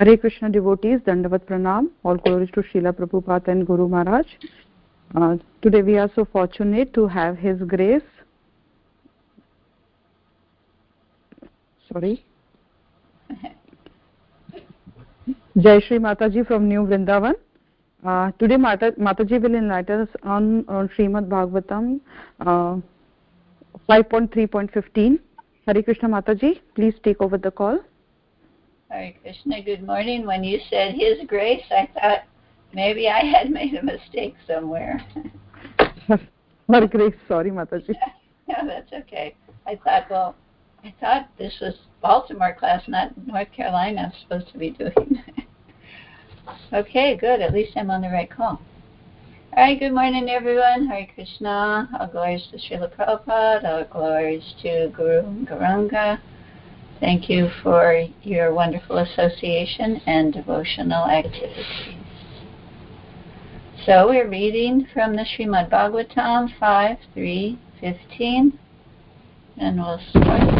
Hare Krishna devotees, Dandavat Pranam, all glories to Srila Prabhupada and Guru Maharaj. Uh, today we are so fortunate to have His grace. Sorry. Jai Shri Mataji from New Vrindavan. Uh, today Mata, Mataji will enlighten us on, on Srimad Bhagavatam uh, 5.3.15. Hare Krishna Mataji, please take over the call. Hare Krishna, good morning. When you said His grace, I thought maybe I had made a mistake somewhere. Her grace, sorry, Mataji. no, that's okay. I thought, well, I thought this was Baltimore class, not North Carolina. I'm supposed to be doing. okay, good. At least I'm on the right call. All right, good morning, everyone. Hare Krishna. All glories to Srila Prabhupada. All glories to Guru Gauranga. Thank you for your wonderful association and devotional activities. So we're reading from the Srimad Bhagavatam 5, 3, 15, and we'll start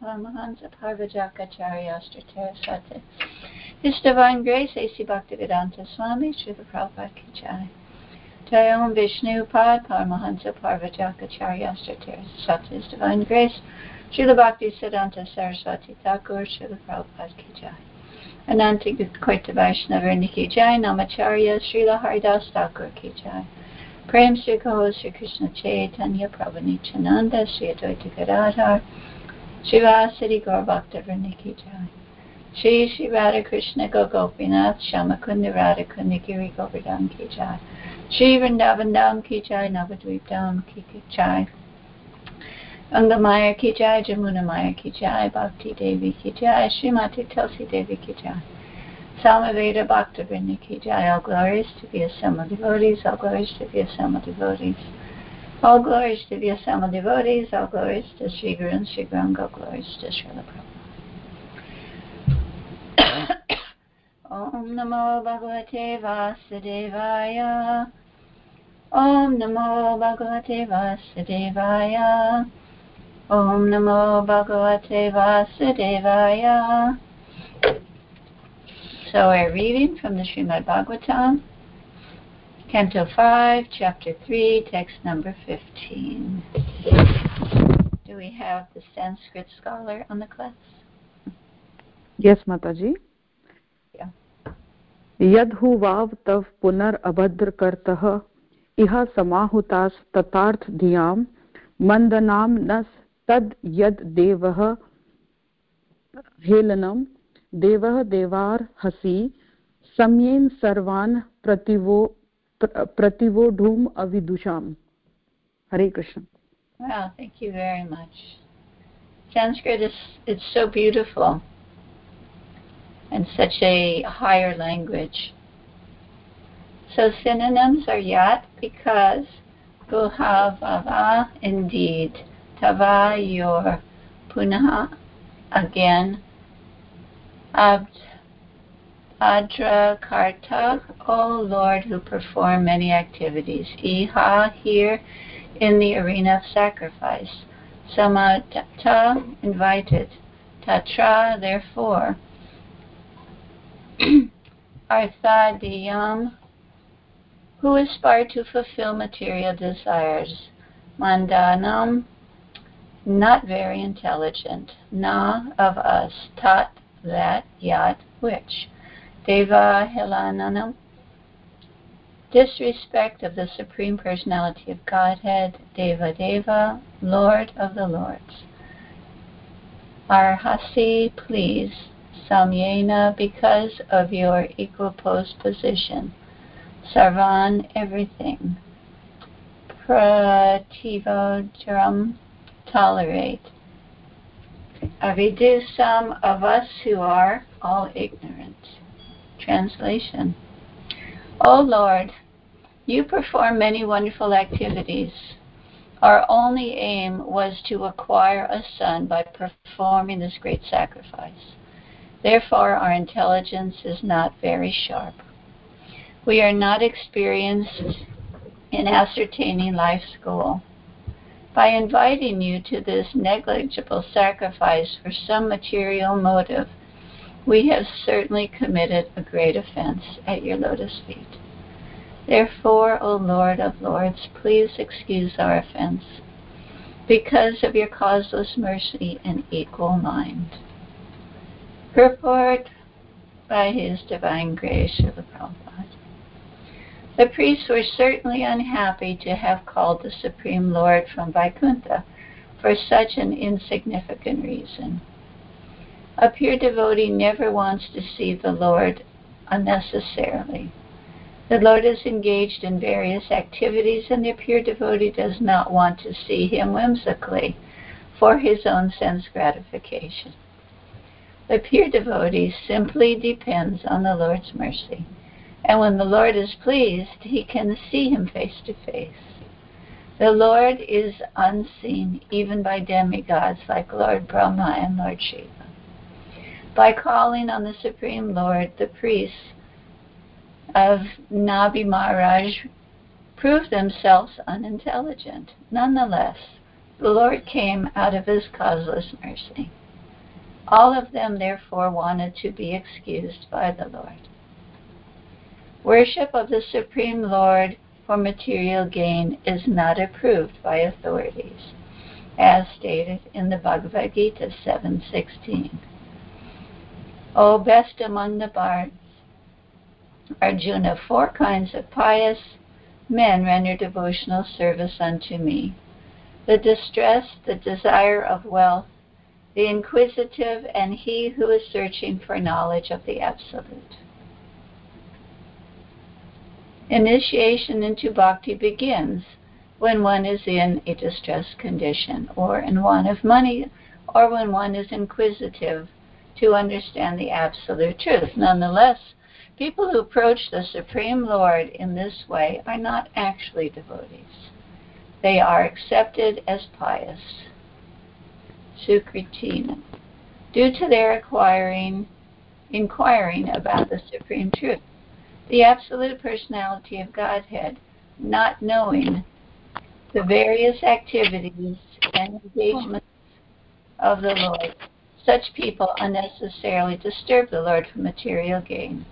Paramahansa Parvajakacharya Sate. His Divine Grace A.C. Bhaktivedanta Swami Srila Prabhupada Ki Jai. Jai Om Vishnu Pad Paramahansa Parvajakacharya Sate. His Divine Grace Srila Bhakti Siddhanta Saraswati Thakur Srila Prabhupada Ki Jai. Ananta Koita Vaishnava Niki Jai Namacharya Srila Haridas Thakur Ki Jai. Prem Sri Kaho Sri Krishna Chaitanya Prabhu Nityananda Sri Advaita Gadadhar Shivasati Gaur Bhakta Vrindiki Jai Shri Shri Radha Krishna Gopinath Shamakunda Radha Kunda Giri Govardhan Ki Jai Shri Vrindavan Dham Ki Jai Navadvip Dham Ki Jai Angamaya Ki Jai Jamuna Maya Ki Jai Bhakti Devi Ki Jai Srimati Tulsi Devi Ki Jai Samaveda Bhakta Ki Jai. All glories to the assembled devotees, all glories to the assembled devotees. All glories to the assembled devotees, all glories to Sri Guru and Sri Gauranga, all glories to Srila Prabhupada. Om Namo Bhagavate Vasudevaya. Om Namo Bhagavate Vasudevaya. Om Namo Bhagavate Vasudevaya. So we're reading from the Srimad Bhagavatam, Canto 5, Chapter 3, text number 15. Do we have the Sanskrit scholar on the class? Yes, Mataji. Yeah. यद्हु वाव तव पुनरभद्रकर्तः इह समाहुतास्ततार्थ धियाँ मन्दनां न तद् यद् देवः हेलनं देवः देवार्हसि सम्येन सर्वान् प्रतिवो प्रतिवोढुम् अविदुषाम् हरे Krishna Wow, thank you very much. Sanskrit is it's so beautiful and such a higher language. So synonyms are yat because Guhavava indeed. Tava your punha again. Abd Adra Karta, O Lord who perform many activities. Iha here in the arena of sacrifice. Samata invited. Tatra therefore. Arthadiyam who aspire to fulfill material desires. Mandanam, not very intelligent. Na, of us. Tat, that. Yat, which. Deva Hilananam, disrespect of the Supreme Personality of Godhead. Deva Deva, Lord of the Lords. Arhasi, please. Samyena, because of your equal post position sarvan, everything. Prativodram, tolerate. Avidu, some of us who are all ignorant. Translation O Lord, you perform many wonderful activities. Our only aim was to acquire a son by performing this great sacrifice. Therefore, our intelligence is not very sharp. We are not experienced in ascertaining life's goal. By inviting you to this negligible sacrifice for some material motive, we have certainly committed a great offense at your lotus feet. Therefore, O Lord of Lords, please excuse our offense because of your causeless mercy and equal mind. Purport by His Divine Grace, Srila Prabhupada. The priests were certainly unhappy to have called the Supreme Lord from Vaikuntha for such an insignificant reason. A pure devotee never wants to see the Lord unnecessarily. The Lord is engaged in various activities, and the pure devotee does not want to see him whimsically for his own sense gratification. The pure devotee simply depends on the Lord's mercy. And when the Lord is pleased, he can see him face to face. The Lord is unseen even by demigods like Lord Brahma and Lord Shiva. By calling on the Supreme Lord, the priests of Nabhi Maharaj proved themselves unintelligent. Nonetheless, the Lord came out of his causeless mercy. All of them, therefore, wanted to be excused by the Lord. Worship of the Supreme Lord for material gain is not approved by authorities, as stated in the Bhagavad Gita 7.16. O best among the Bharatas, Arjuna, four kinds of pious men render devotional service unto me. The distressed, the desire of wealth, the inquisitive, and he who is searching for knowledge of the Absolute. Initiation into bhakti begins when one is in a distressed condition, or in want of money, or when one is inquisitive to understand the absolute truth. Nonetheless, people who approach the Supreme Lord in this way are not actually devotees. They are accepted as pious. Sukritina. Due to their acquiring inquiring about the supreme truth the absolute personality of Godhead, not knowing the various activities and engagements of the Lord. Such people unnecessarily disturb the Lord for material gain.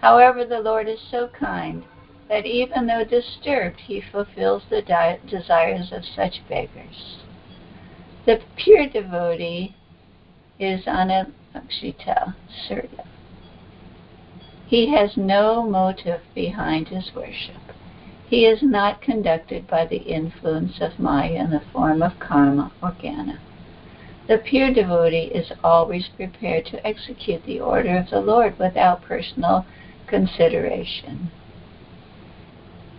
However, the Lord is so kind that even though disturbed, he fulfills the di- desires of such beggars. The pure devotee is Anakshita Surya he has no motive behind his worship. He is not conducted by the influence of Maya in the form of karma or jnana. The pure devotee is always prepared to execute the order of the Lord without personal consideration.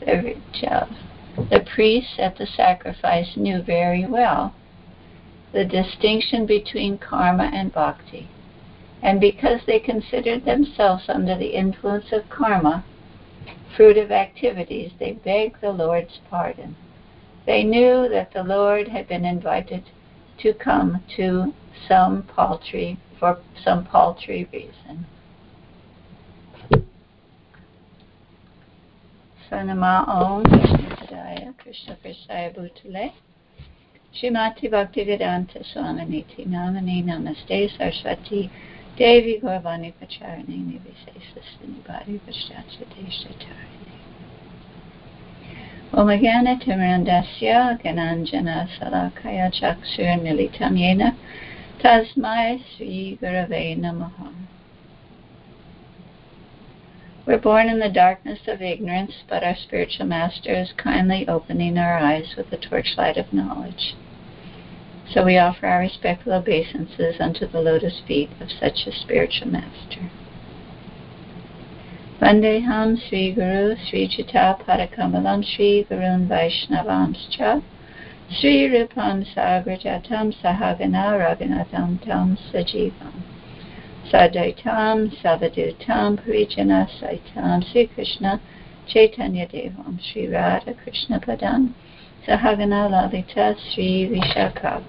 The priests at the sacrifice knew very well the distinction between karma and bhakti. And because they considered themselves under the influence of karma, fruit of activities, they begged the Lord's pardon. They knew that the Lord had been invited to come to some paltry for some paltry reason. Sanama Om Krishna Krishna Prasaya Bhutale Bhaktivedanta Namani Namaste Devi Pacharani Deshatarani Militam Yena Tasmai Sri Gurave Namaha We're born in the darkness of ignorance, but our spiritual master is kindly opening our eyes with the torchlight of knowledge. So we offer our respectful obeisances unto the lotus feet of such a spiritual master. Vandeham Sri Guru Sri Chita Padakamalam Sri Gurun Vaishnavamscha Sri Rupam Sagrajatam Sahagana Raghunatham Tam Sajivam. Sadaitam Savadutam Parijana Saitam Sri Krishna Chaitanya Devam Sri Radha Krishna Padam Sahagana Lalita Sri Vishaka.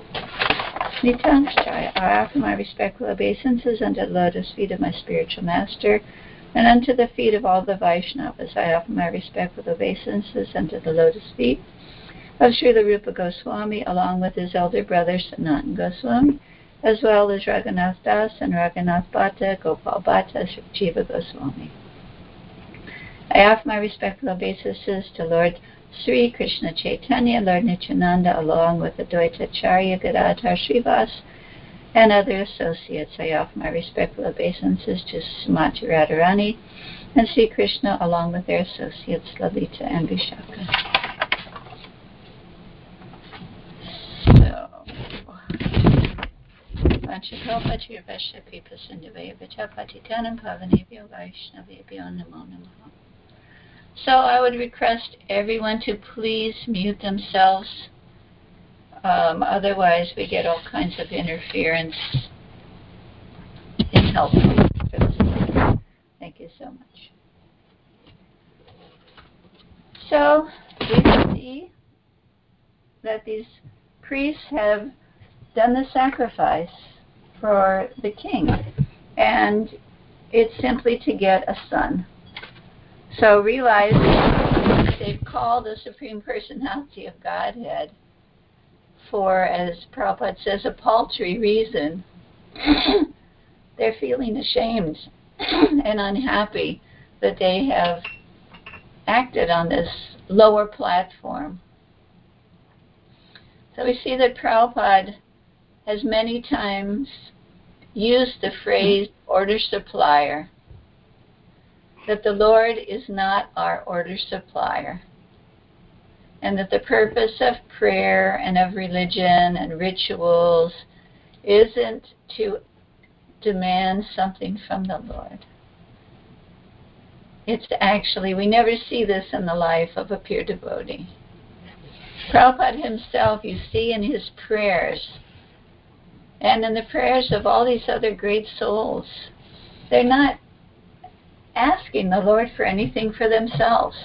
Nitamshaya, I offer my respectful obeisances unto the lotus feet of my spiritual master, and unto the feet of all the Vaishnavas. I offer my respectful obeisances unto the lotus feet of Srila Rupa Goswami, along with his elder brother Sanatan Goswami, as well as Raghunath Das and Raghunath Bhatta, Gopal Bhatta, Jiva Goswami. I offer my respectful obeisances to Lord Sri Krishna Chaitanya, Lord Nityananda, along with the Advaita Acharya Gadadhar Srivas, and other associates. I offer my respectful obeisances to Srimati Radharani and Sri Krishna, along with their associates Lalita and Vishaka. So, I would request everyone to please mute themselves. Um, otherwise, we get all kinds of interference. It's helpful. Thank you so much. So we see that these priests have done the sacrifice for the king, and it's simply to get a son. So realize they've called the Supreme Personality of Godhead for, as Prabhupada says, a paltry reason. They're feeling ashamed and unhappy that they have acted on this lower platform. So we see that Prabhupada has many times used the phrase order supplier that the Lord is not our order supplier, and that the purpose of prayer and of religion and rituals isn't to demand something from the Lord. It's actually, we never see this in the life of a pure devotee. Prabhupada himself, you see in his prayers, and in the prayers of all these other great souls, they're not asking the Lord for anything for themselves.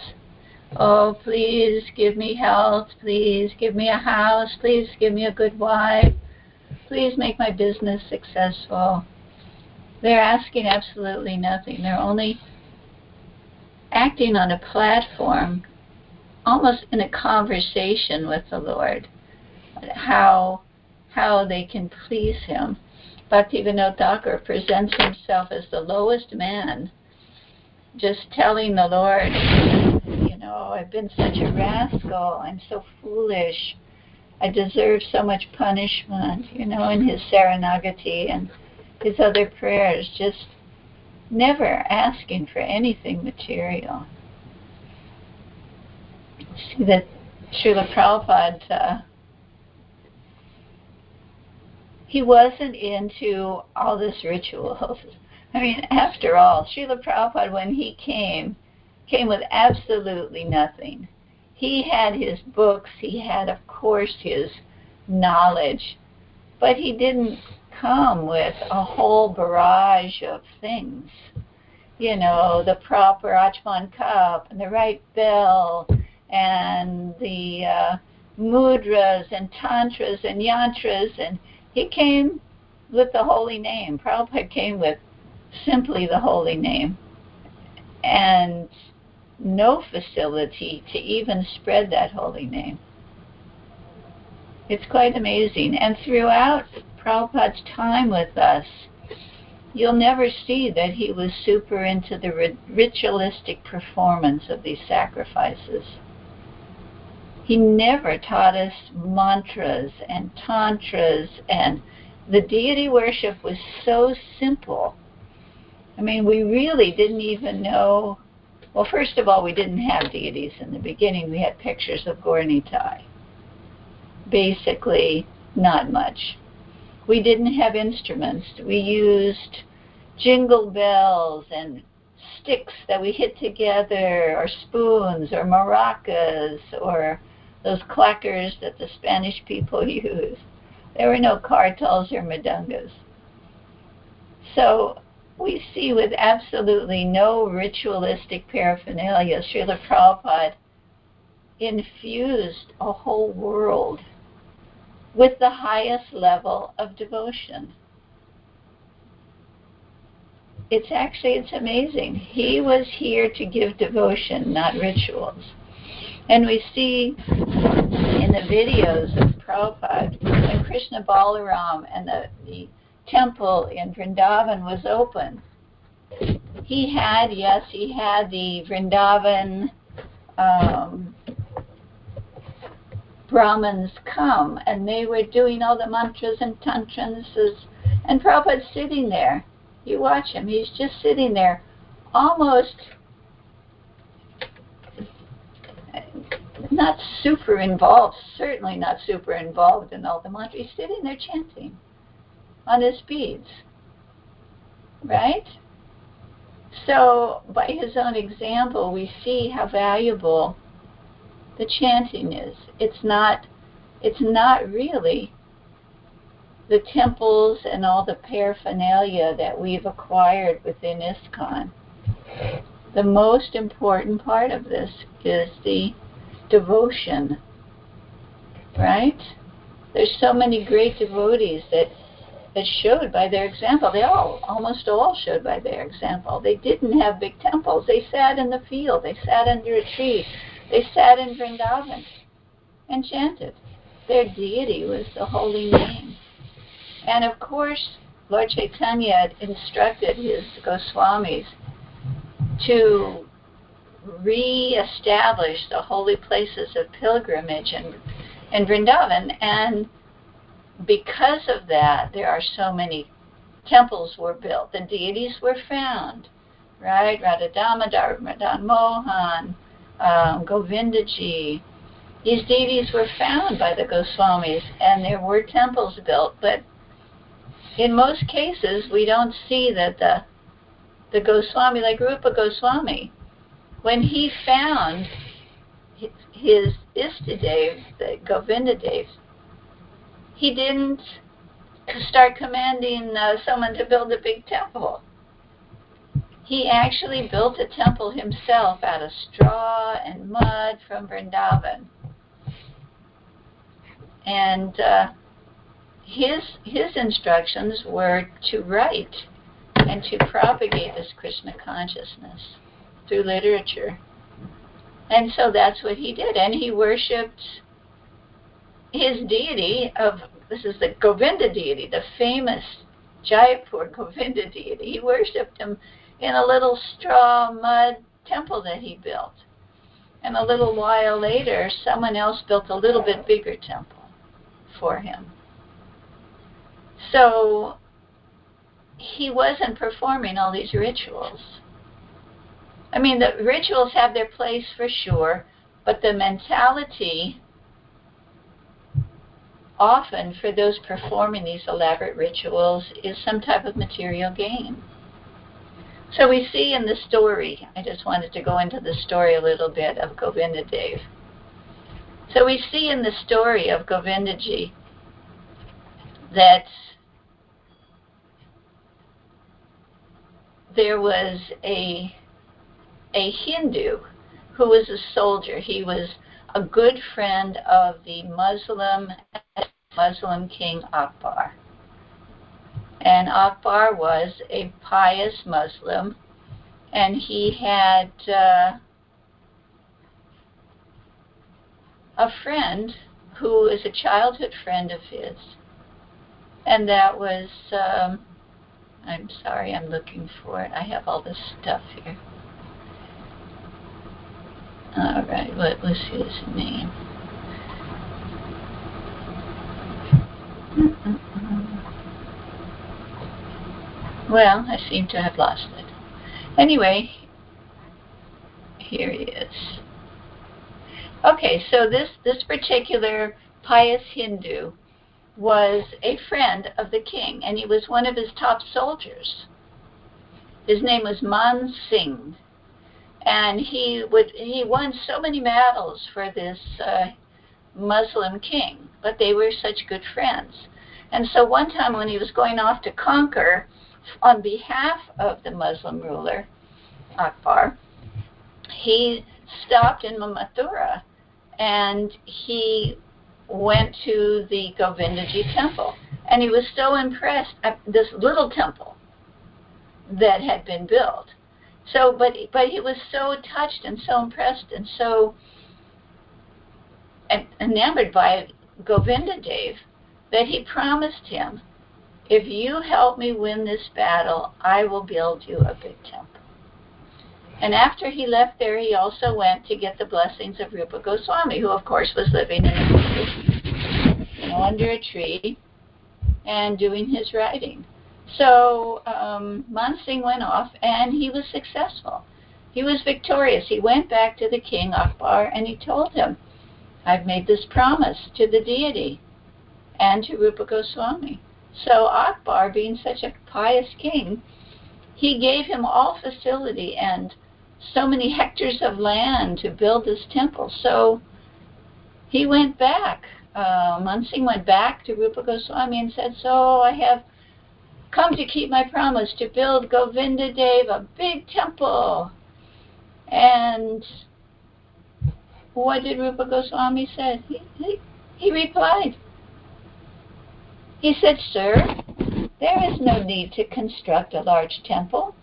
Oh, please give me health. Please give me a house. Please give me a good wife. Please make my business successful. They're asking absolutely nothing. They're only acting on a platform, almost in a conversation with the Lord, how how they can please Him. Bhaktivinoda Thakur presents himself as the lowest man just telling the Lord, know, I've been such a rascal. I'm so foolish. I deserve so much punishment, you know, in his Saranagati and his other prayers, just never asking for anything material. See that Srila Prabhupada, uh, he wasn't into all this rituals. I mean, after all, Srila Prabhupada, when he came, came with absolutely nothing. He had his books, he had, of course, his knowledge, but he didn't come with a whole barrage of things. You know, the proper Achman cup and the right bell and the uh, mudras and tantras and yantras, and he came with the holy name. Prabhupada came with simply the holy name and no facility to even spread that holy name. It's quite amazing. And throughout Prabhupada's time with us, you'll never see that he was super into the ritualistic performance of these sacrifices. He never taught us mantras and tantras, and the deity worship was so simple. I mean, we really didn't even know. Well, first of all, we didn't have deities in the beginning. We had pictures of Gaura-Nitai. Basically, not much. We didn't have instruments. We used jingle bells and sticks that we hit together, or spoons, or maracas, or those clackers that the Spanish people used. There were no kartals or mridungas. So we see with absolutely no ritualistic paraphernalia, Srila Prabhupada infused a whole world with the highest level of devotion. It's actually, it's amazing. He was here to give devotion, not rituals. And we see in the videos of Prabhupada, when Krishna Balaram and the, the temple in Vrindavan was open, he had, yes, he had the Vrindavan um, Brahmins come, and they were doing all the mantras and tantras, and Prabhupada's sitting there. You watch him, he's just sitting there, almost not super involved, certainly not super involved in all the mantras. He's sitting there chanting on his beads. Right? So, by his own example, we see how valuable the chanting is. It's not it's not really the temples and all the paraphernalia that we've acquired within ISKCON. The most important part of this is the devotion, right? There's so many great devotees that that showed by their example. They all, almost all, showed by their example. They didn't have big temples. They sat in the field. They sat under a tree. They sat in Vrindavan and chanted. Their deity was the holy name. And of course, Lord Chaitanya instructed his Goswamis to re-establish the holy places of pilgrimage in, in Vrindavan. And because of that, there are so many temples were built. The deities were found, right? Radha Damodar, Madan Mohan, um, Govindaji. These deities were found by the Goswamis, and there were temples built. But in most cases, we don't see that the the Goswami, like Rupa Goswami, when he found his, his Istadev, the Govindadev, he didn't start commanding uh, someone to build a big temple. He actually built a temple himself out of straw and mud from Vrindavan. And uh, his, his instructions were to write and to propagate this Krishna consciousness through literature. And so that's what he did. And he worshipped his deity of this is the Govinda deity, the famous Jaipur Govinda deity. He worshipped him in a little straw mud temple that he built. And a little while later, someone else built a little bit bigger temple for him. So he wasn't performing all these rituals. I mean, the rituals have their place for sure, But the mentality often for those performing these elaborate rituals is some type of material gain. So we see in the story, I just wanted to go into the story a little bit of Govindadev. So we see in the story of Govindaji that there was a a Hindu who was a soldier. He was a good friend of the Muslim Muslim king Akbar. And Akbar was a pious Muslim, and he had uh, a friend who is a childhood friend of his, and that was. Um, I'm sorry, I'm looking for it. I have all this stuff here. All right, what was his name? Well, I seem to have lost it. Anyway, here he is. Okay, so this, this particular pious Hindu was a friend of the king, and he was one of his top soldiers. His name was Man Singh, and he would he won so many medals for this uh, Muslim king, but they were such good friends. And so one time when he was going off to conquer on behalf of the Muslim ruler, Akbar, he stopped in Mathura and he went to the Govindaji temple. And he was so impressed at this little temple that had been built. So, but but he was so touched and so impressed and so enamored by Govindadev that he promised him, if you help me win this battle, I will build you a big temple. And after he left there, he also went to get the blessings of Rupa Goswami, who, of course, was living in a under a tree and doing his writing. So um, Mansingh went off, and he was successful. He was victorious. He went back to the king Akbar, and he told him, I've made this promise to the deity and to Rupa Goswami. So Akbar, being such a pious king, he gave him all facility and so many hectares of land to build this temple. So he went back. Uh, Mansingh went back to Rupa Goswami and said, So I have come to keep my promise to build Govinda Dev a big temple. And what did Rupa Goswami say? He, he, he replied. He said, Sir, there is no need to construct a large temple.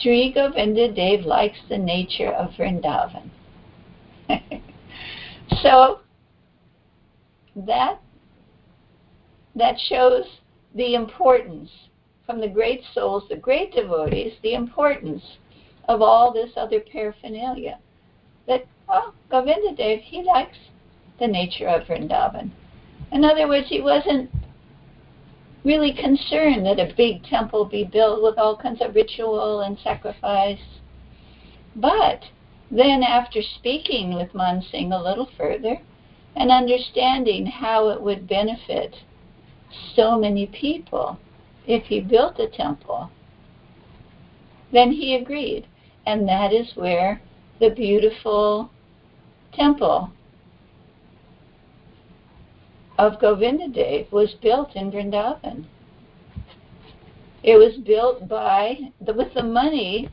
Sri Govinda Dev likes the nature of Vrindavan. so that that shows the importance from the great souls, the great devotees, the importance of all this other paraphernalia. That oh, Govinda Dev, he likes the nature of Vrindavan. In other words, he wasn't really concerned that a big temple be built with all kinds of ritual and sacrifice. But then, after speaking with Mansingh a little further and understanding how it would benefit so many people if he built a temple, then he agreed. And that is where the beautiful temple of Govindadev was built in Vrindavan. It was built by with the money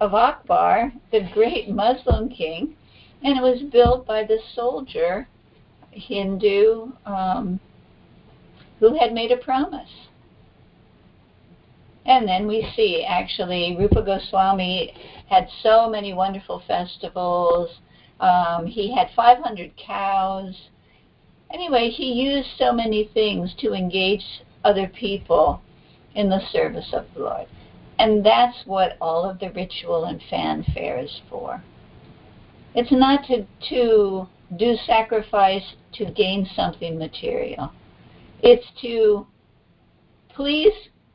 of Akbar, the great Muslim king, and it was built by the soldier Hindu um, who had made a promise. And then we see actually Rupa Goswami had so many wonderful festivals. Um, he had 500 cows anyway, he used so many things to engage other people in the service of the Lord. And that's what all of the ritual and fanfare is for. It's not to, to do sacrifice to gain something material. It's to please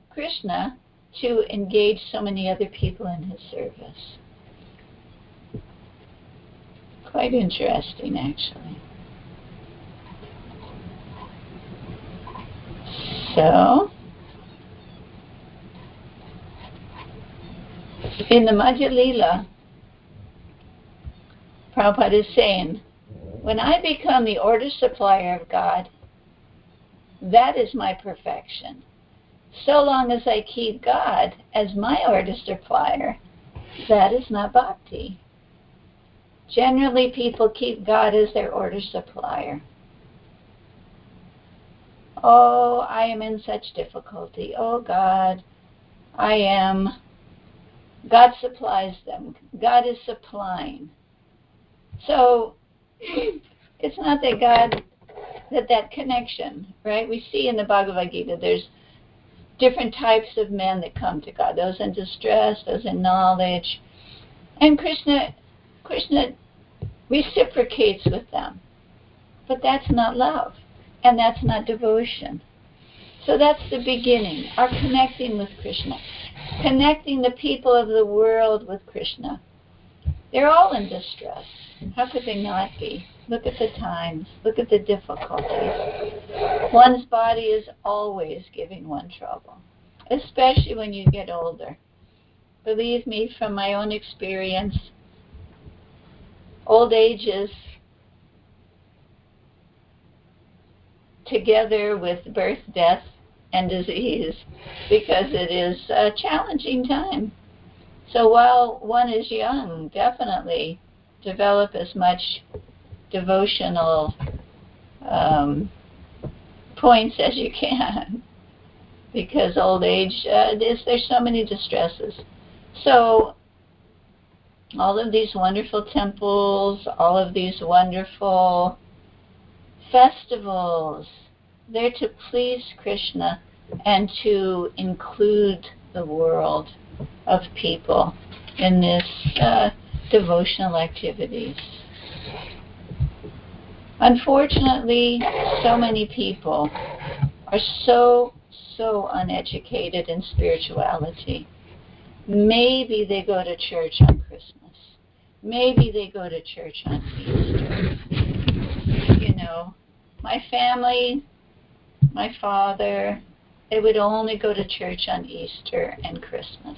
Krishna to engage so many other people in his service. Quite interesting, actually. So, in the Madhya Lila, Prabhupada is saying, when I become the order supplier of God, that is my perfection. So long as I keep God as my order supplier, that is not bhakti. Generally, people keep God as their order supplier. Oh, I am in such difficulty. Oh, God, I am. God supplies them. God is supplying. So it's not that God, that that connection, right? We see in the Bhagavad Gita, there's different types of men that come to God. Those in distress, those in knowledge, and Krishna, Krishna reciprocates with them. But that's not love, and that's not devotion. So that's the beginning, our connecting with Krishna, connecting the people of the world with Krishna. They're all in distress. How could they not be? Look at the times. Look at the difficulties. One's body is always giving one trouble, especially when you get older. Believe me, from my own experience, old age is together with birth, death, and disease because it is a challenging time. So while one is young, definitely develop as much devotional um, points as you can because old age uh, is, there's so many distresses. So all of these wonderful temples, all of these wonderful festivals, they're to please Krishna and to include the world of people in this uh, devotional activities. Unfortunately, so many people are so, so uneducated in spirituality. Maybe they go to church on Christmas. Maybe they go to church on Easter. You know, my family, my father, they would only go to church on Easter and Christmas.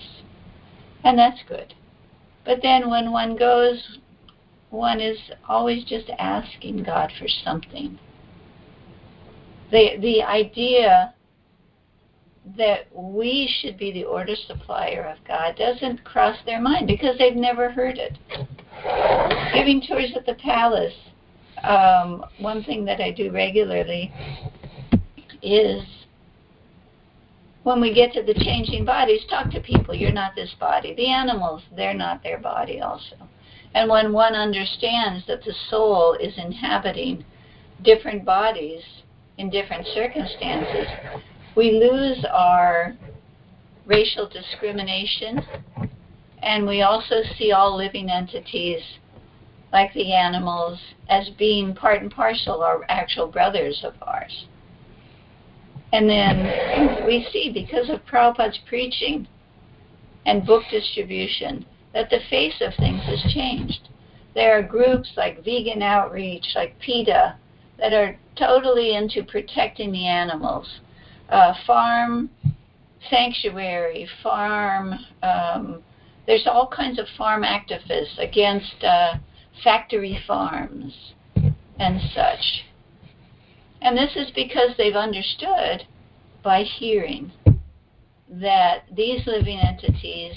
And that's good. But then when one goes, one is always just asking God for something. The, the idea that we should be the order supplier of God doesn't cross their mind because they've never heard it. Giving tours at the palace, um, one thing that I do regularly is when we get to the changing bodies, talk to people. You're not this body. The animals, they're not their body also. And when one understands that the soul is inhabiting different bodies in different circumstances, we lose our racial discrimination and we also see all living entities like the animals as being part and parcel our actual brothers of ours. And then we see, because of Prabhupada's preaching and book distribution, that the face of things has changed. There are groups like Vegan Outreach, like PETA, that are totally into protecting the animals. Uh, farm sanctuary, farm, um, there's all kinds of farm activists against uh, factory farms and such. And this is because they've understood by hearing that these living entities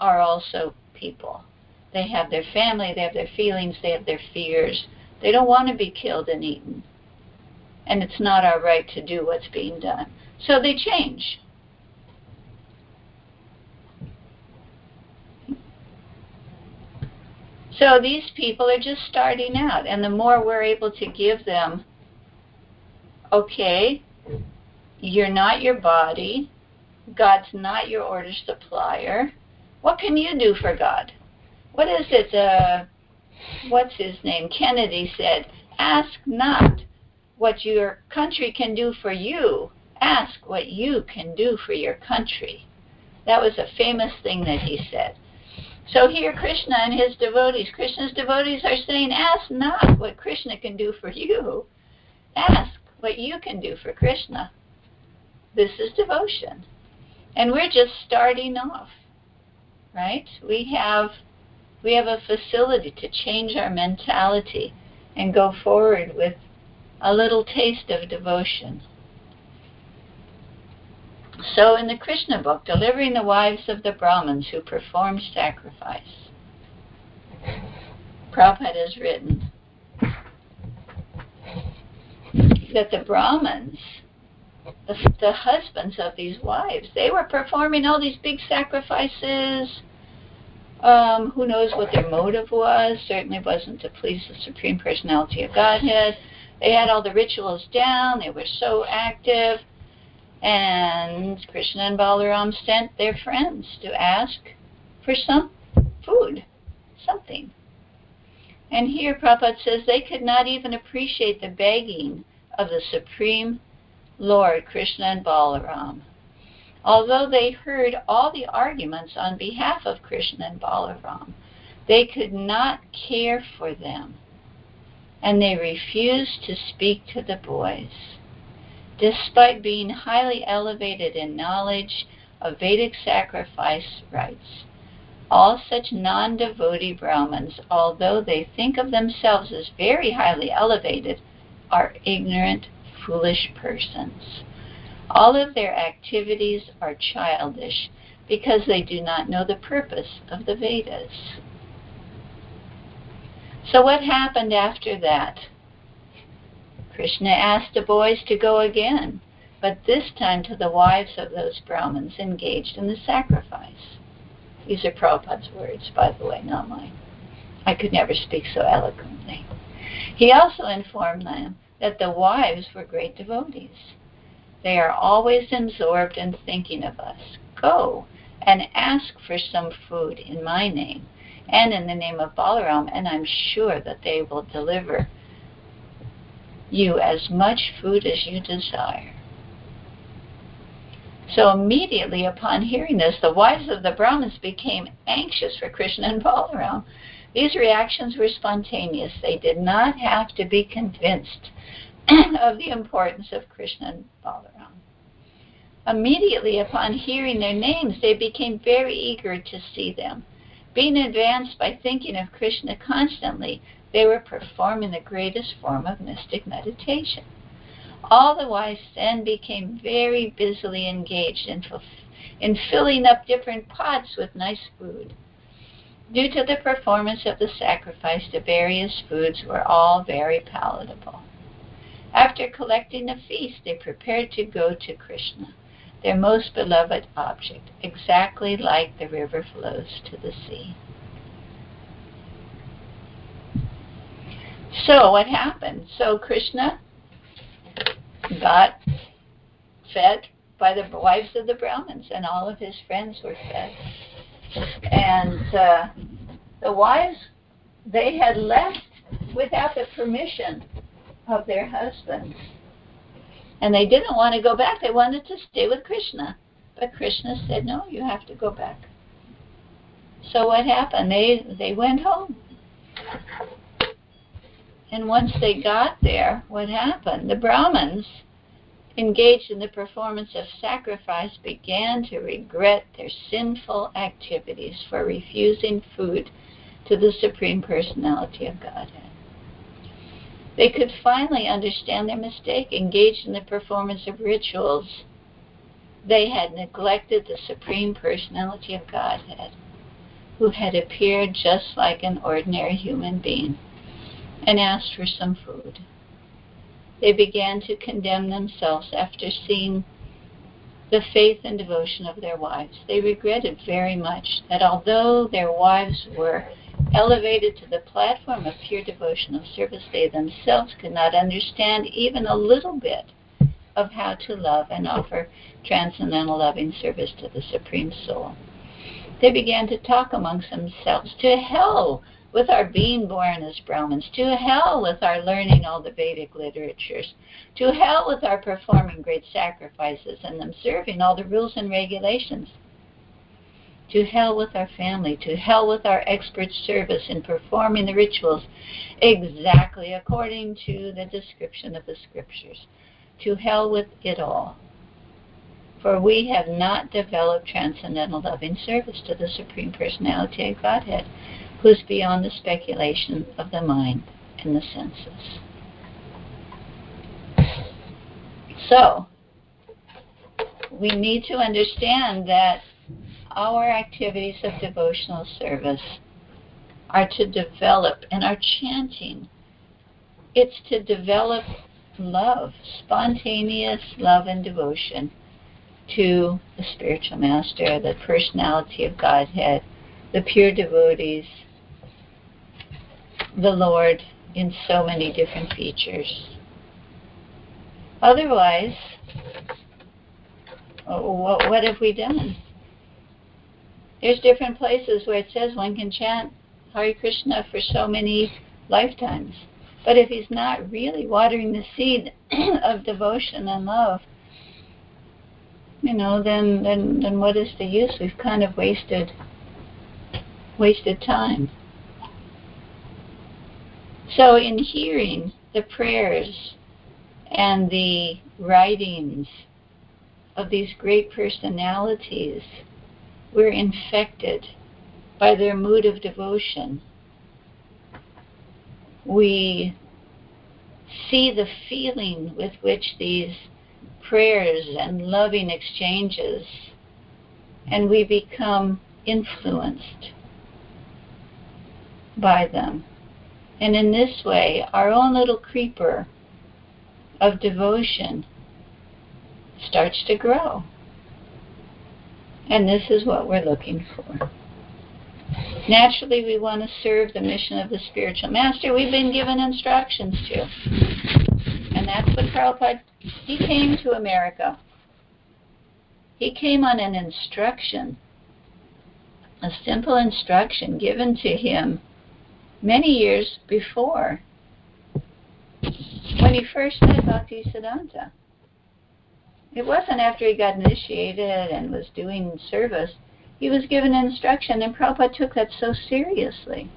are also people. They have their family, they have their feelings, they have their fears. They don't want to be killed and eaten. And it's not our right to do what's being done. So they change. So these people are just starting out, and the more we're able to give them okay, you're not your body. God's not your order supplier. What can you do for God? What is it? Uh, what's his name? Kennedy said, Ask not what your country can do for you. Ask what you can do for your country. That was a famous thing that he said. So here Krishna and his devotees, Krishna's devotees are saying, ask not what Krishna can do for you. Ask what you can do for Krishna. This is devotion. And we're just starting off. Right? We have we have a facility to change our mentality and go forward with a little taste of devotion. So, in the Krishna book, Delivering the Wives of the Brahmins Who perform Sacrifice, Prabhupada has written that the Brahmins, the, the husbands of these wives, they were performing all these big sacrifices. Um, who knows what their motive was? Certainly wasn't to please the Supreme Personality of Godhead. They had all the rituals down, they were so active and Krishna and Balaram sent their friends to ask for some food, something. And here Prabhupada says they could not even appreciate the begging of the Supreme Lord, Krishna and Balaram. Although they heard all the arguments on behalf of Krishna and Balaram, they could not care for them, and they refused to speak to the boys despite being highly elevated in knowledge of Vedic sacrifice rites. All such non devotee Brahmins, although they think of themselves as very highly elevated, are ignorant, foolish persons. All of their activities are childish because they do not know the purpose of the Vedas. So, what happened after that? Krishna asked the boys to go again, but this time to the wives of those Brahmins engaged in the sacrifice. These are Prabhupada's words, by the way, not mine. I could never speak so eloquently. He also informed them that the wives were great devotees. They are always absorbed in thinking of us. Go and ask for some food in my name and in the name of Balaram, and I'm sure that they will deliver you as much food as you desire. So immediately upon hearing this, the wives of the Brahmins became anxious for Krishna and Balaram. These reactions were spontaneous. They did not have to be convinced of the importance of Krishna and Balaram. Immediately upon hearing their names, they became very eager to see them. Being advanced by thinking of Krishna constantly, they were performing the greatest form of mystic meditation. All the wise then became very busily engaged in, in filling up different pots with nice food. Due to the performance of the sacrifice, the various foods were all very palatable. After collecting the feast, they prepared to go to Krishna, their most beloved object, exactly like the river flows to the sea. So what happened? So Krishna got fed by the wives of the Brahmins, and all of his friends were fed. And uh, the wives, they had left without the permission of their husbands. And they didn't want to go back. They wanted to stay with Krishna. But Krishna said, no, you have to go back. So what happened? They, they went home. And once they got there, what happened? The Brahmins, engaged in the performance of sacrifice, began to regret their sinful activities for refusing food to the Supreme Personality of Godhead. They could finally understand their mistake, engaged in the performance of rituals. They had neglected the Supreme Personality of Godhead, who had appeared just like an ordinary human being and asked for some food. They began to condemn themselves after seeing the faith and devotion of their wives. They regretted very much that although their wives were elevated to the platform of pure devotional service, they themselves could not understand even a little bit of how to love and offer transcendental loving service to the Supreme Soul. They began to talk amongst themselves. To hell with our being born as Brahmins, to hell with our learning all the Vedic literatures, to hell with our performing great sacrifices and observing all the rules and regulations. to hell with our family, to hell with our expert service in performing the rituals exactly according to the description of the scriptures, to hell with it all. For we have not developed transcendental loving service to the Supreme Personality of Godhead, who is beyond the speculation of the mind and the senses. So, we need to understand that our activities of devotional service are to develop, and our chanting, it's to develop love, spontaneous love and devotion to the spiritual master, the personality of Godhead, the pure devotees, the Lord in so many different features. Otherwise, uh, what, what have we done? There's different places where it says one can chant Hare Krishna for so many lifetimes. But if he's not really watering the seed of devotion and love, you know, then then then what is the use? We've kind of wasted wasted time. So in hearing the prayers and the writings of these great personalities, we're infected by their mood of devotion. We see the feeling with which these prayers and loving exchanges, and we become influenced by them. And in this way, our own little creeper of devotion starts to grow. And this is what we're looking for. Naturally, we want to serve the mission of the spiritual master we've been given instructions to. And that's what Prabhupada, he came to America. He came on an instruction, a simple instruction given to him many years before when he first met Bhakti Siddhanta. It wasn't after he got initiated and was doing service he was given instruction, and Prabhupada took that so seriously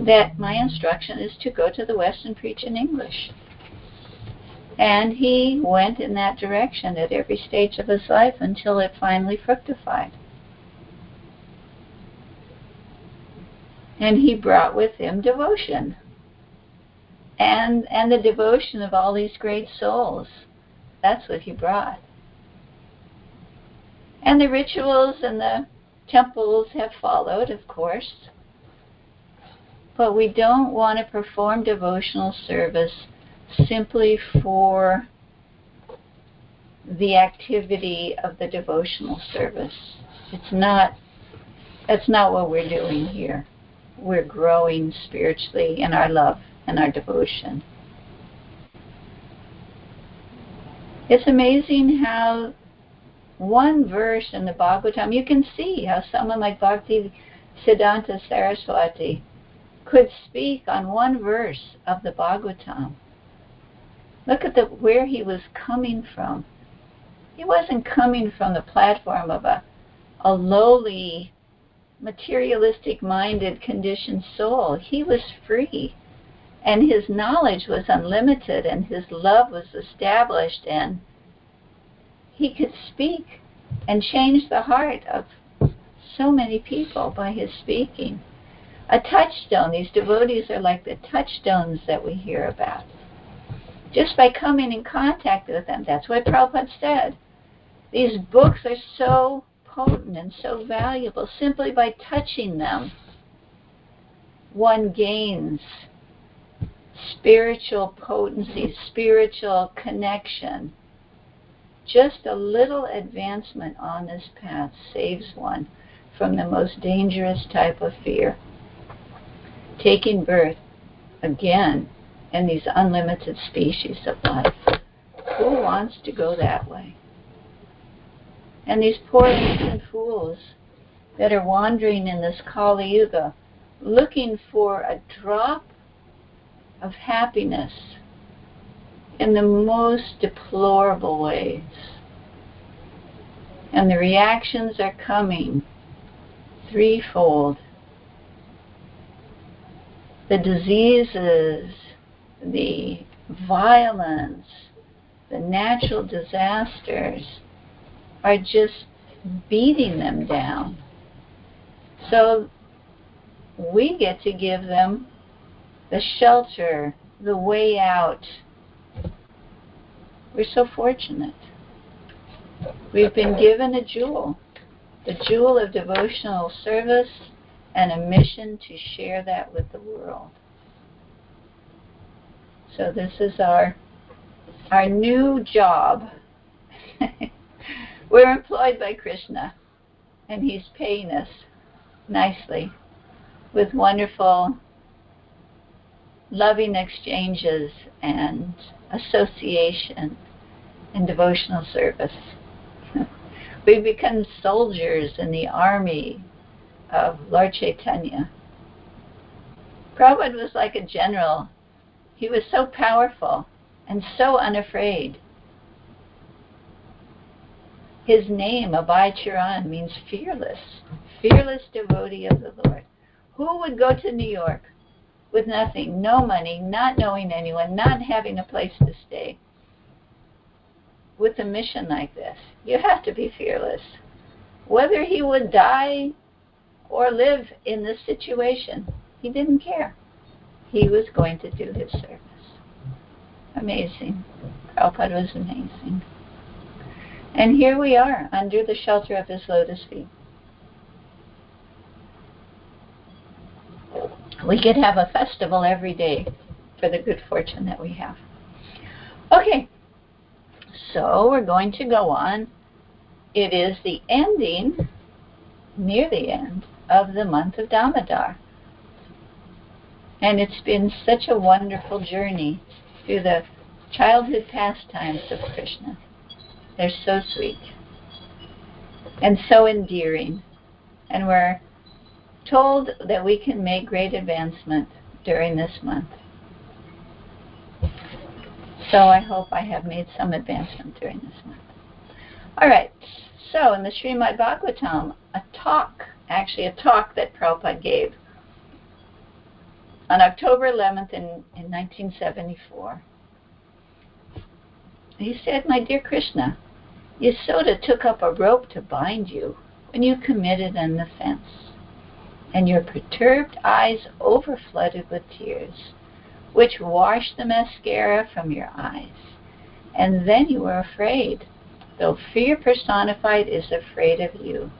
that my instruction is to go to the West and preach in English. And he went in that direction at every stage of his life until it finally fructified. And he brought with him devotion. And and the devotion of all these great souls. That's what he brought. And the rituals and the temples have followed, of course. But we don't want to perform devotional service simply for the activity of the devotional service. It's not that's not what we're doing here. We're growing spiritually in our love and our devotion. It's amazing how one verse in the Bhagavatam, you can see how someone like Bhakti Siddhanta Saraswati could speak on one verse of the Bhagavatam. Look at the, where he was coming from. He wasn't coming from the platform of a, a lowly, materialistic minded, conditioned soul. He was free. And his knowledge was unlimited, and his love was established, and he could speak and change the heart of so many people by his speaking. A touchstone, these devotees are like the touchstones that we hear about. Just by coming in contact with them, that's what Prabhupada said. These books are so potent and so valuable simply by touching them. One gains spiritual potency, spiritual connection just a little advancement on this path saves one from the most dangerous type of fear. Taking birth again in these unlimited species of life. Who wants to go that way? And these poor innocent fools that are wandering in this Kali Yuga looking for a drop of happiness in the most deplorable ways. And the reactions are coming threefold. The diseases, the violence, the natural disasters are just beating them down. So we get to give them the shelter, the way out. We're so fortunate. We've been given a jewel, the jewel of devotional service and a mission to share that with the world. So this is our our new job. We're employed by Krishna and he's paying us nicely with wonderful loving exchanges and association and devotional service. We've become soldiers in the army of Lord Chaitanya. Prabhupada was like a general. He was so powerful and so unafraid. His name, Charan, means fearless, fearless devotee of the Lord. Who would go to New York with nothing, no money, not knowing anyone, not having a place to stay? With a mission like this, you have to be fearless. Whether he would die or live in this situation, he didn't care. He was going to do his service. Amazing. Prabhupada was amazing. And here we are, under the shelter of his lotus feet. We could have a festival every day for the good fortune that we have. Okay, so we're going to go on. It is the ending, near the end, of the month of Damodar. And it's been such a wonderful journey through the childhood pastimes of Krishna. They're so sweet and so endearing. And we're told that we can make great advancement during this month. So I hope I have made some advancement during this month. All right. So in the Srimad Bhagavatam, a talk, actually a talk that Prabhupada gave on October 11th in, in 1974, he said, My dear Krishna, Yasoda took up a rope to bind you when you committed an offense, and your perturbed eyes overflooded with tears, which washed the mascara from your eyes. And then you were afraid, though fear personified is afraid of you.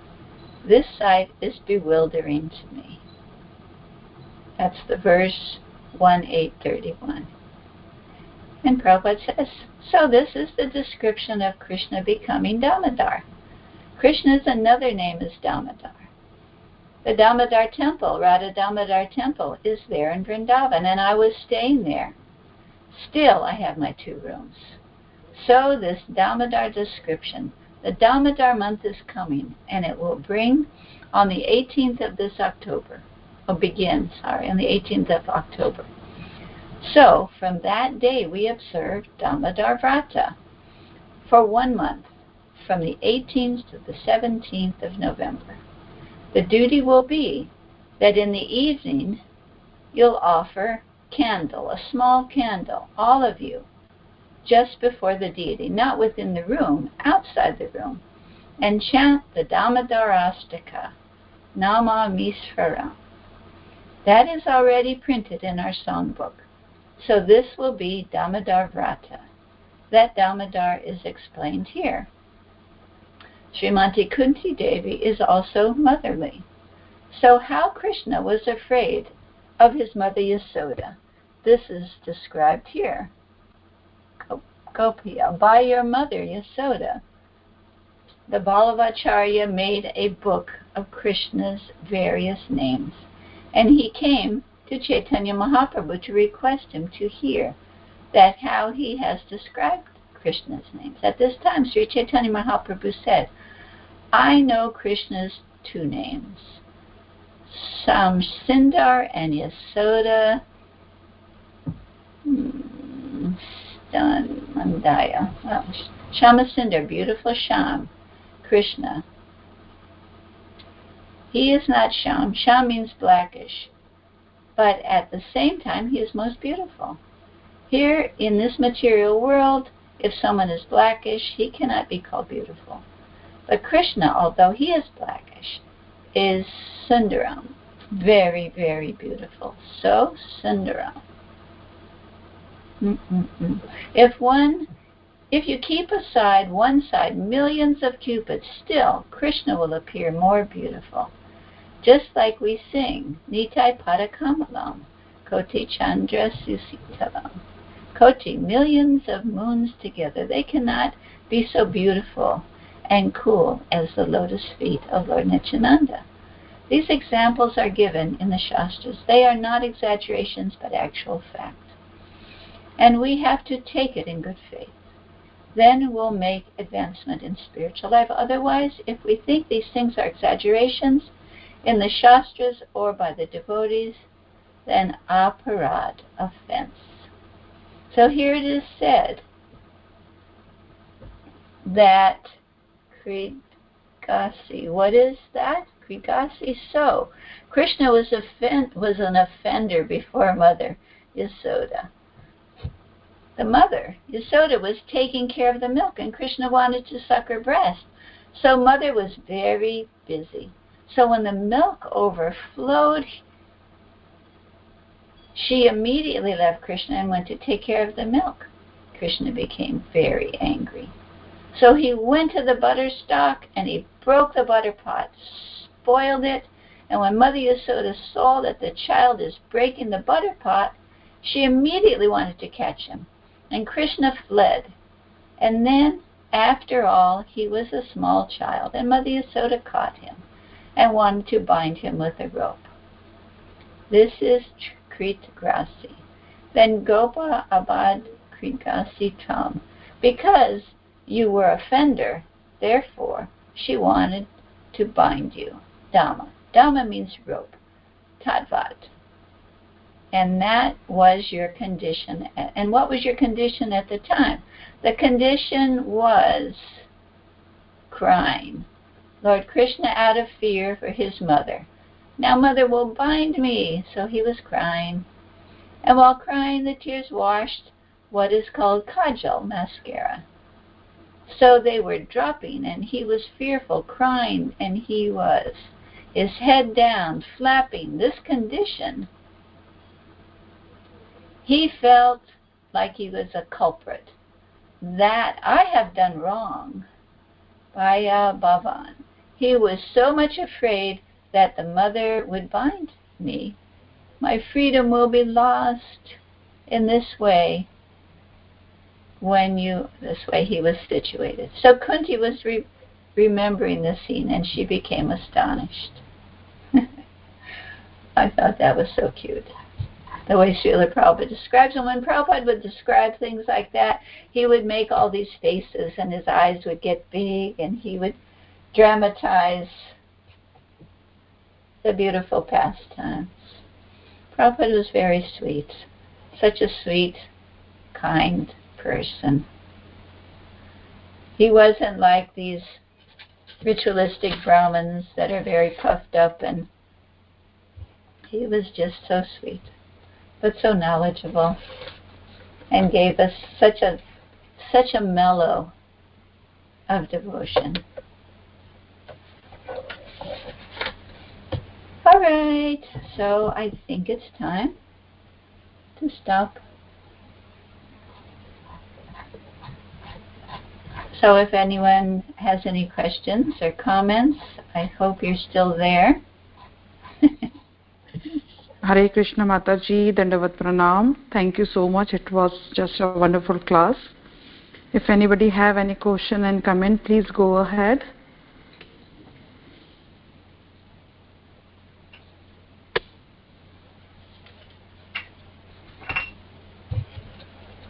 This sight is bewildering to me. That's the verse 1831. And Prabhupada says, so this is the description of Krishna becoming Damodar. Krishna's another name is Damodar. The Damodar temple, Radha Damodar temple, is there in Vrindavan, and I was staying there. Still, I have my two rooms. So this Damodar description, the Damodar month is coming, and it will bring on the 18th of this October, or begin, sorry, on the 18th of October. So, from that day we observe Damodar Vrata for one month, from the 18th to the 17th of November. The duty will be that in the evening you'll offer candle, a small candle, all of you, just before the deity, not within the room, outside the room, and chant the Damodarastaka, Nama Misvaram. That is already printed in our songbook. So this will be Damodar Vrata. That Damodar is explained here. Srimati Kunti Devi is also motherly. So how Krishna was afraid of his mother Yasoda, this is described here. Gopiya, by your mother Yasoda, the Vallabhacharya made a book of Krishna's various names, and he came to Chaitanya Mahaprabhu to request him to hear that how he has described Krishna's names. At this time, Sri Chaitanya Mahaprabhu said, I know Krishna's two names, Sindar and Yasoda hmm, Mandaya. Oh, beautiful Sham, Krishna. He is not Sham. Sham means blackish. But at the same time, he is most beautiful. Here in this material world, if someone is blackish, he cannot be called beautiful. But Krishna, although he is blackish, is Sundaram. Very, very beautiful. So, Sundaram. Mm-mm-mm. If one if you keep aside one side millions of cupids, still Krishna will appear more beautiful. Just like we sing, Nitai Padakamalam, Koti Chandra Susitalam. Koti, millions of moons together, they cannot be so beautiful and cool as the lotus feet of Lord Nityananda. These examples are given in the Shastras. They are not exaggerations but actual fact. And we have to take it in good faith. Then we'll make advancement in spiritual life. Otherwise, if we think these things are exaggerations in the Shastras or by the devotees, then aparad, offense. So here it is said that Krigasi, what is that? Krigasi, so Krishna was, offend, was an offender before Mother Yasoda. The mother, Yasoda, was taking care of the milk and Krishna wanted to suck her breast. So Mother was very busy. So when the milk overflowed, she immediately left Krishna and went to take care of the milk. Krishna became very angry. So he went to the butter stock and he broke the butter pot, spoiled it, and when Mother Yasoda saw that the child is breaking the butter pot, she immediately wanted to catch him. And Krishna fled. And then, after all, he was a small child, and Mother Yasoda caught him and wanted to bind him with a rope. This is Kritgrasi. Then Gopa Abad Kritgrasi Tam. Because you were a fender, therefore she wanted to bind you. Dhamma. Dhamma means rope. Tatvat. And that was your condition. And what was your condition at the time? The condition was crying. Lord Krishna, out of fear for his mother, now mother will bind me. So he was crying. And while crying, the tears washed what is called kajal mascara. So they were dropping, and he was fearful, crying, and he was, his head down, flapping. This condition, he felt like he was a culprit. That I have done wrong. Baya Bhavan. He was so much afraid that the mother would bind me. My freedom will be lost in this way when you, this way he was situated. So Kunti was re- remembering the scene and she became astonished. I thought that was so cute. The way Srila Prabhupada describes and when Prabhupada would describe things like that, he would make all these faces and his eyes would get big and he would dramatize the beautiful pastimes. Prabhupada was very sweet, such a sweet, kind person. He wasn't like these ritualistic Brahmins that are very puffed up, and he was just so sweet, but so knowledgeable, and gave us such a such a mellow of devotion. All right, so I think it's time to stop. So if anyone has any questions or comments, I hope you're still there. Hare Krishna Mataji, Dandavat Pranam. Thank you so much. It was just a wonderful class. If anybody have any question and comment, please go ahead.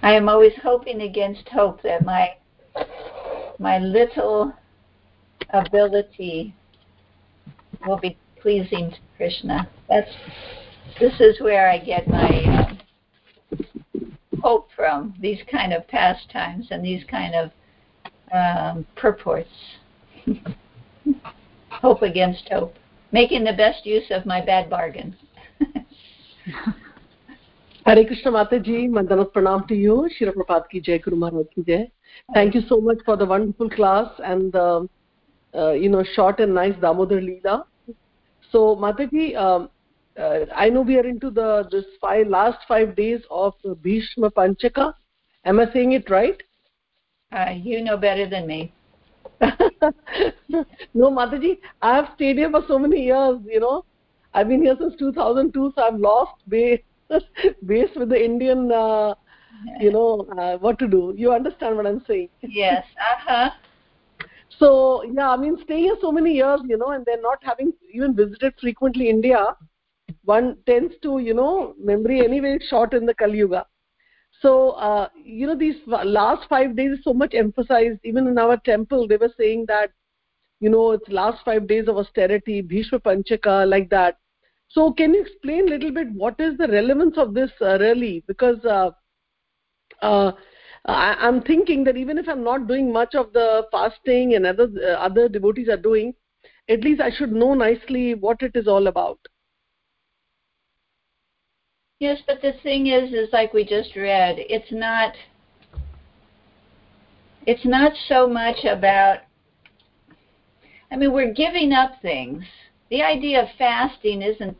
I am always hoping against hope that my my little ability will be pleasing to Krishna. That's this is where I get my uh, hope from. These kind of pastimes and these kind of um, purports. hope against hope. making the best use of my bad bargain. Hare Krishna Mataji, Mandanas Pranam to you. Srila Prabhupad ki Jai, Guru Maharaj ki Jai. Thank you so much for the wonderful class and the, uh, you know, short and nice Damodar Leela. So, Mataji, um, uh, I know we are into the this five last five days of Bhishma Panchaka. Am I saying it right? Uh, you know better than me. no, Mataji, I have stayed here for so many years, you know. I've been here since 2002, so I've lost base with the Indian, uh, you know, uh, what to do. You understand what I'm saying? Yes, uh-huh. So, yeah, I mean, staying here so many years, you know, and then not having even visited frequently India, one tends to, you know, memory anyway short in the Kali Yuga so uh, you know these last five days is so much emphasized even in our temple they were saying that you know it's last five days of austerity bhishma panchaka like that so can you explain a little bit what is the relevance of this uh, really because uh, uh, I, am thinking that even if i'm not doing much of the fasting and other uh, other devotees are doing at least i should know nicely what it is all about Yes, but the thing is, is like we just read, it's not, it's not so much about, I mean, we're giving up things. The idea of fasting isn't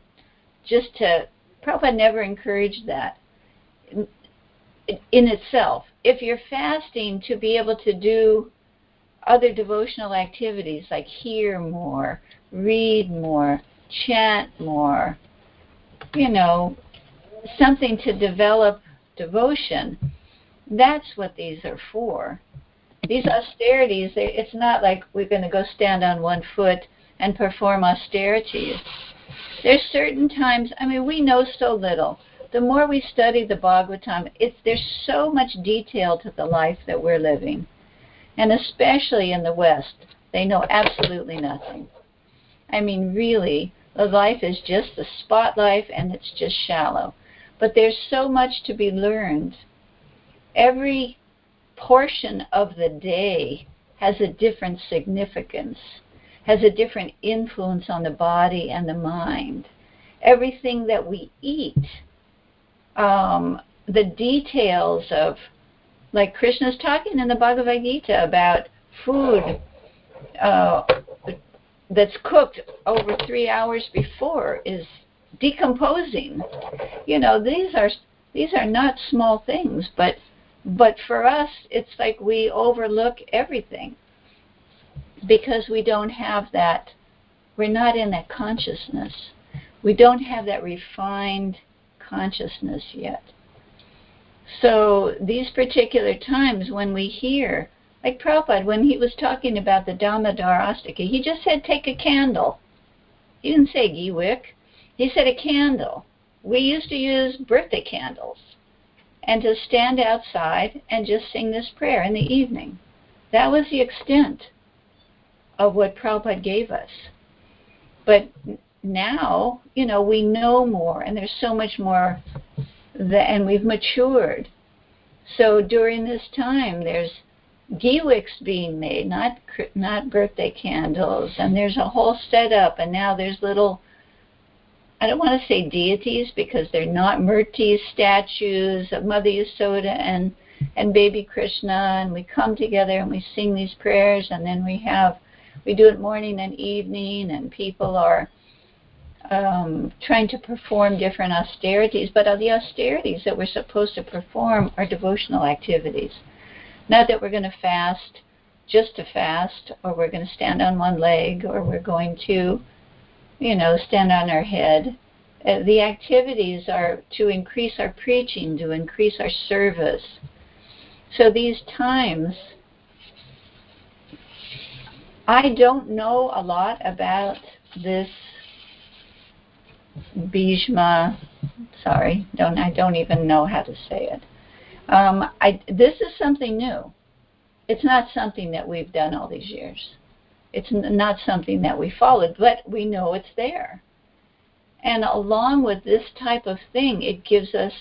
just to, Prabhupada never encouraged that in, itself. If you're fasting to be able to do other devotional activities like hear more, read more, chant more, you know, something to develop devotion, that's what these are for. These austerities, it's not like we're going to go stand on one foot and perform austerities. There's certain times, I mean, we know so little. The more we study the Bhagavatam, it's, there's so much detail to the life that we're living. And especially in the West, they know absolutely nothing. I mean, really, the life is just the spot life and it's just shallow. But there's so much to be learned. Every portion of the day has a different significance, has a different influence on the body and the mind. Everything that we eat, um, the details of, like Krishna's talking in the Bhagavad Gita about food uh, that's cooked over three hours before is decomposing. You know, these are these are not small things, but but for us it's like we overlook everything because we don't have that we're not in that consciousness. We don't have that refined consciousness yet. So these particular times when we hear, like Prabhupada, when he was talking about the Damodar Astaka, he just said take a candle. He didn't say ghee wick. He said a candle. We used to use birthday candles and to stand outside and just sing this prayer in the evening. That was the extent of what Prabhupada gave us. But now, you know, we know more and there's so much more that, and we've matured. So during this time, there's ghee being made, not not birthday candles, and there's a whole setup, and now there's little I don't want to say deities because they're not Murti statues of Mother Yasoda and and baby Krishna and we come together and we sing these prayers and then we have we do it morning and evening and people are um, trying to perform different austerities, but the austerities that we're supposed to perform are devotional activities. Not that we're going to fast just to fast, or we're going to stand on one leg, or we're going to you know, stand on our head. Uh, the activities are to increase our preaching, to increase our service. So these times, I don't know a lot about this Bhishma. Sorry, don't I don't even know how to say it. Um, I, this is something new. It's not something that we've done all these years. It's not something that we followed, but we know it's there. And along with this type of thing, it gives us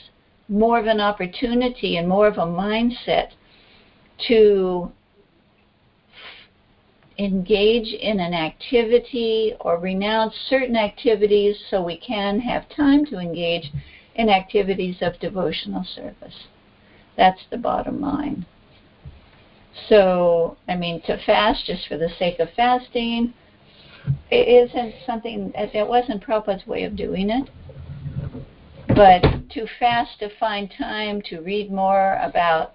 more of an opportunity and more of a mindset to engage in an activity or renounce certain activities so we can have time to engage in activities of devotional service. That's the bottom line. So, I mean, to fast just for the sake of fasting it isn't something that wasn't Prabhupada's way of doing it. But to fast to find time to read more about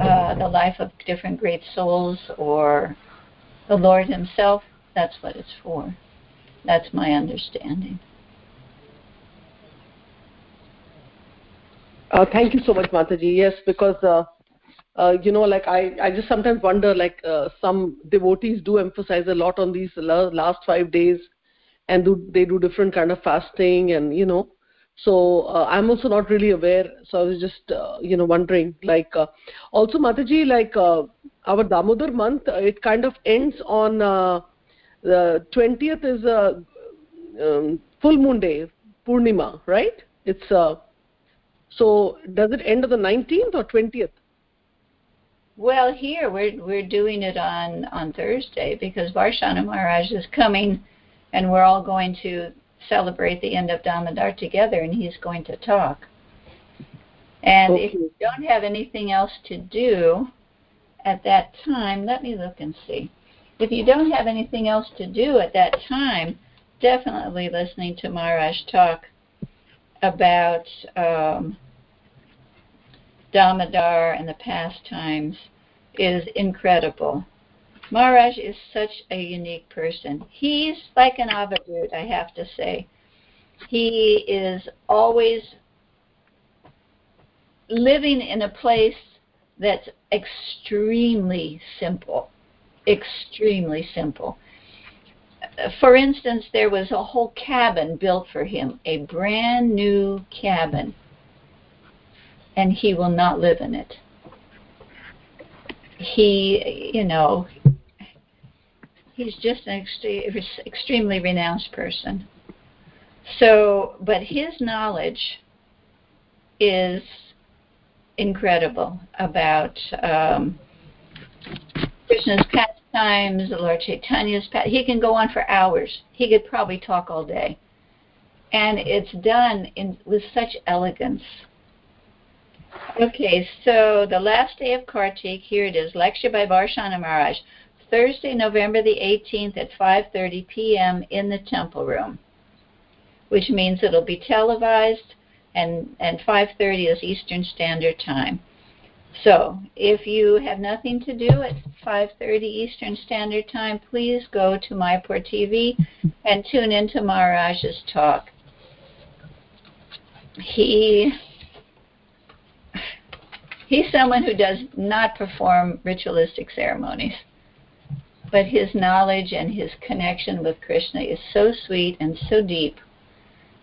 uh, the life of different great souls or the Lord Himself, that's what it's for. That's my understanding. Uh, thank you so much, Mataji. Yes, because uh, uh, you know, like I, I just sometimes wonder, like uh, some devotees do emphasize a lot on these last five days, and do they do different kind of fasting, and you know, so uh, I'm also not really aware. So I was just, uh, you know, wondering, like, uh, also Mataji, like uh, our Damodar month, it kind of ends on the 20th is a um, full moon day, Purnima, right? It's uh, so does it end on the 19th or 20th? Well, here we're we're doing it on on Thursday because Varshana Maharaj is coming, and we're all going to celebrate the end of Damodar together, and he's going to talk. And okay. if you don't have anything else to do at that time, let me look and see. If you don't have anything else to do at that time, definitely listening to Maharaj talk about um, Damodar and the pastimes is incredible. Maharaj is such a unique person. He's like an Avadut, I have to say. He is always living in a place that's extremely simple. Extremely simple. For instance, there was a whole cabin built for him, a brand new cabin and he will not live in it. He, you know, he's just an extre- extremely renounced person. So, but his knowledge is incredible about um, Krishna's pastimes, Lord Chaitanya's past. He can go on for hours. He could probably talk all day, and it's done in with such elegance Okay, so the last day of Kartik, here it is, lecture by Varshana Maharaj, Thursday, November the 18th at 5.30 p.m. in the temple room, which means it'll be televised and, and 5.30 is Eastern Standard Time. So if you have nothing to do at 5.30 Eastern Standard Time, please go to Mayapur TV and tune into Maharaj's talk. He He's someone who does not perform ritualistic ceremonies, but his knowledge and his connection with Krishna is so sweet and so deep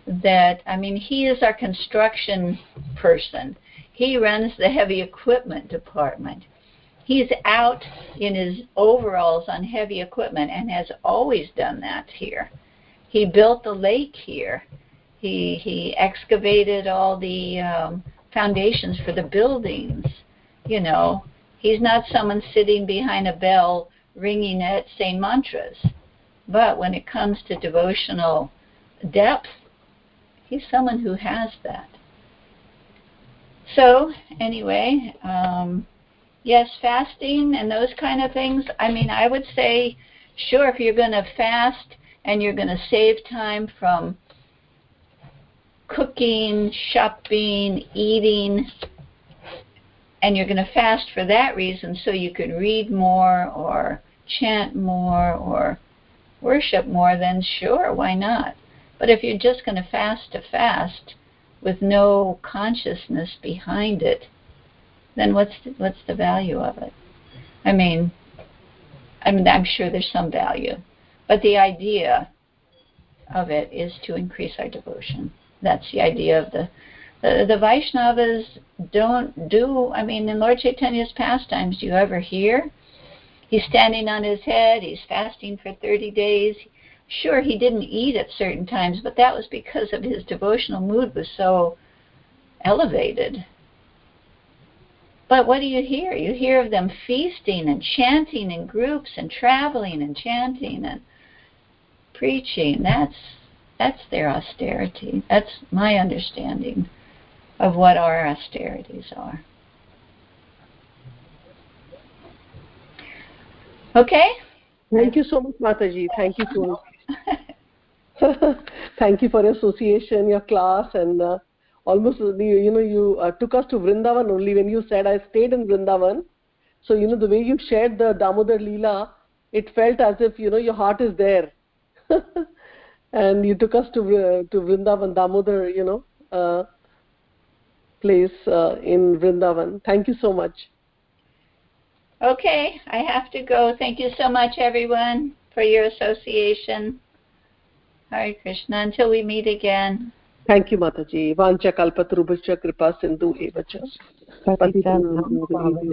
that, I mean, he is our construction person. He runs the heavy equipment department. He's out in his overalls on heavy equipment and has always done that here. He built the lake here. He he excavated all the um, foundations for the buildings. You know, he's not someone sitting behind a bell ringing it saying mantras. But when it comes to devotional depth, he's someone who has that. So, anyway, um, yes, fasting and those kind of things. I mean, I would say, sure, if you're going to fast and you're going to save time from cooking, shopping, eating, and you're going to fast for that reason so you can read more or chant more or worship more, then sure, why not? But if you're just going to fast to fast with no consciousness behind it, then what's the, what's the value of it? I mean, I mean, I'm sure there's some value, but the idea of it is to increase our devotion that's the idea of the uh, the Vaishnavas don't do. I mean, in Lord Chaitanya's pastimes, do you ever hear? He's standing on his head. He's fasting for 30 days. Sure, he didn't eat at certain times, but that was because of his devotional mood was so elevated. But what do you hear? You hear of them feasting and chanting in groups and traveling and chanting and preaching. That's that's their austerity. That's my understanding of what our austerities are. Okay? Thank you so much, Mataji. Thank you so much. Thank you for your association, your class, and uh, almost you, you know you uh, took us to Vrindavan only when you said I stayed in Vrindavan. So you know the way you shared the Damodar Leela, it felt as if you know your heart is there, and you took us to uh, to Vrindavan, Damodar, you know, uh, place uh, in Vrindavan. Thank you so much. Okay, I have to go. Thank you so much, everyone, for your association. Hare Krishna. Until we meet again. Thank you, Mataji. Vancha kalpatarubhascha kripa sindhu evacha.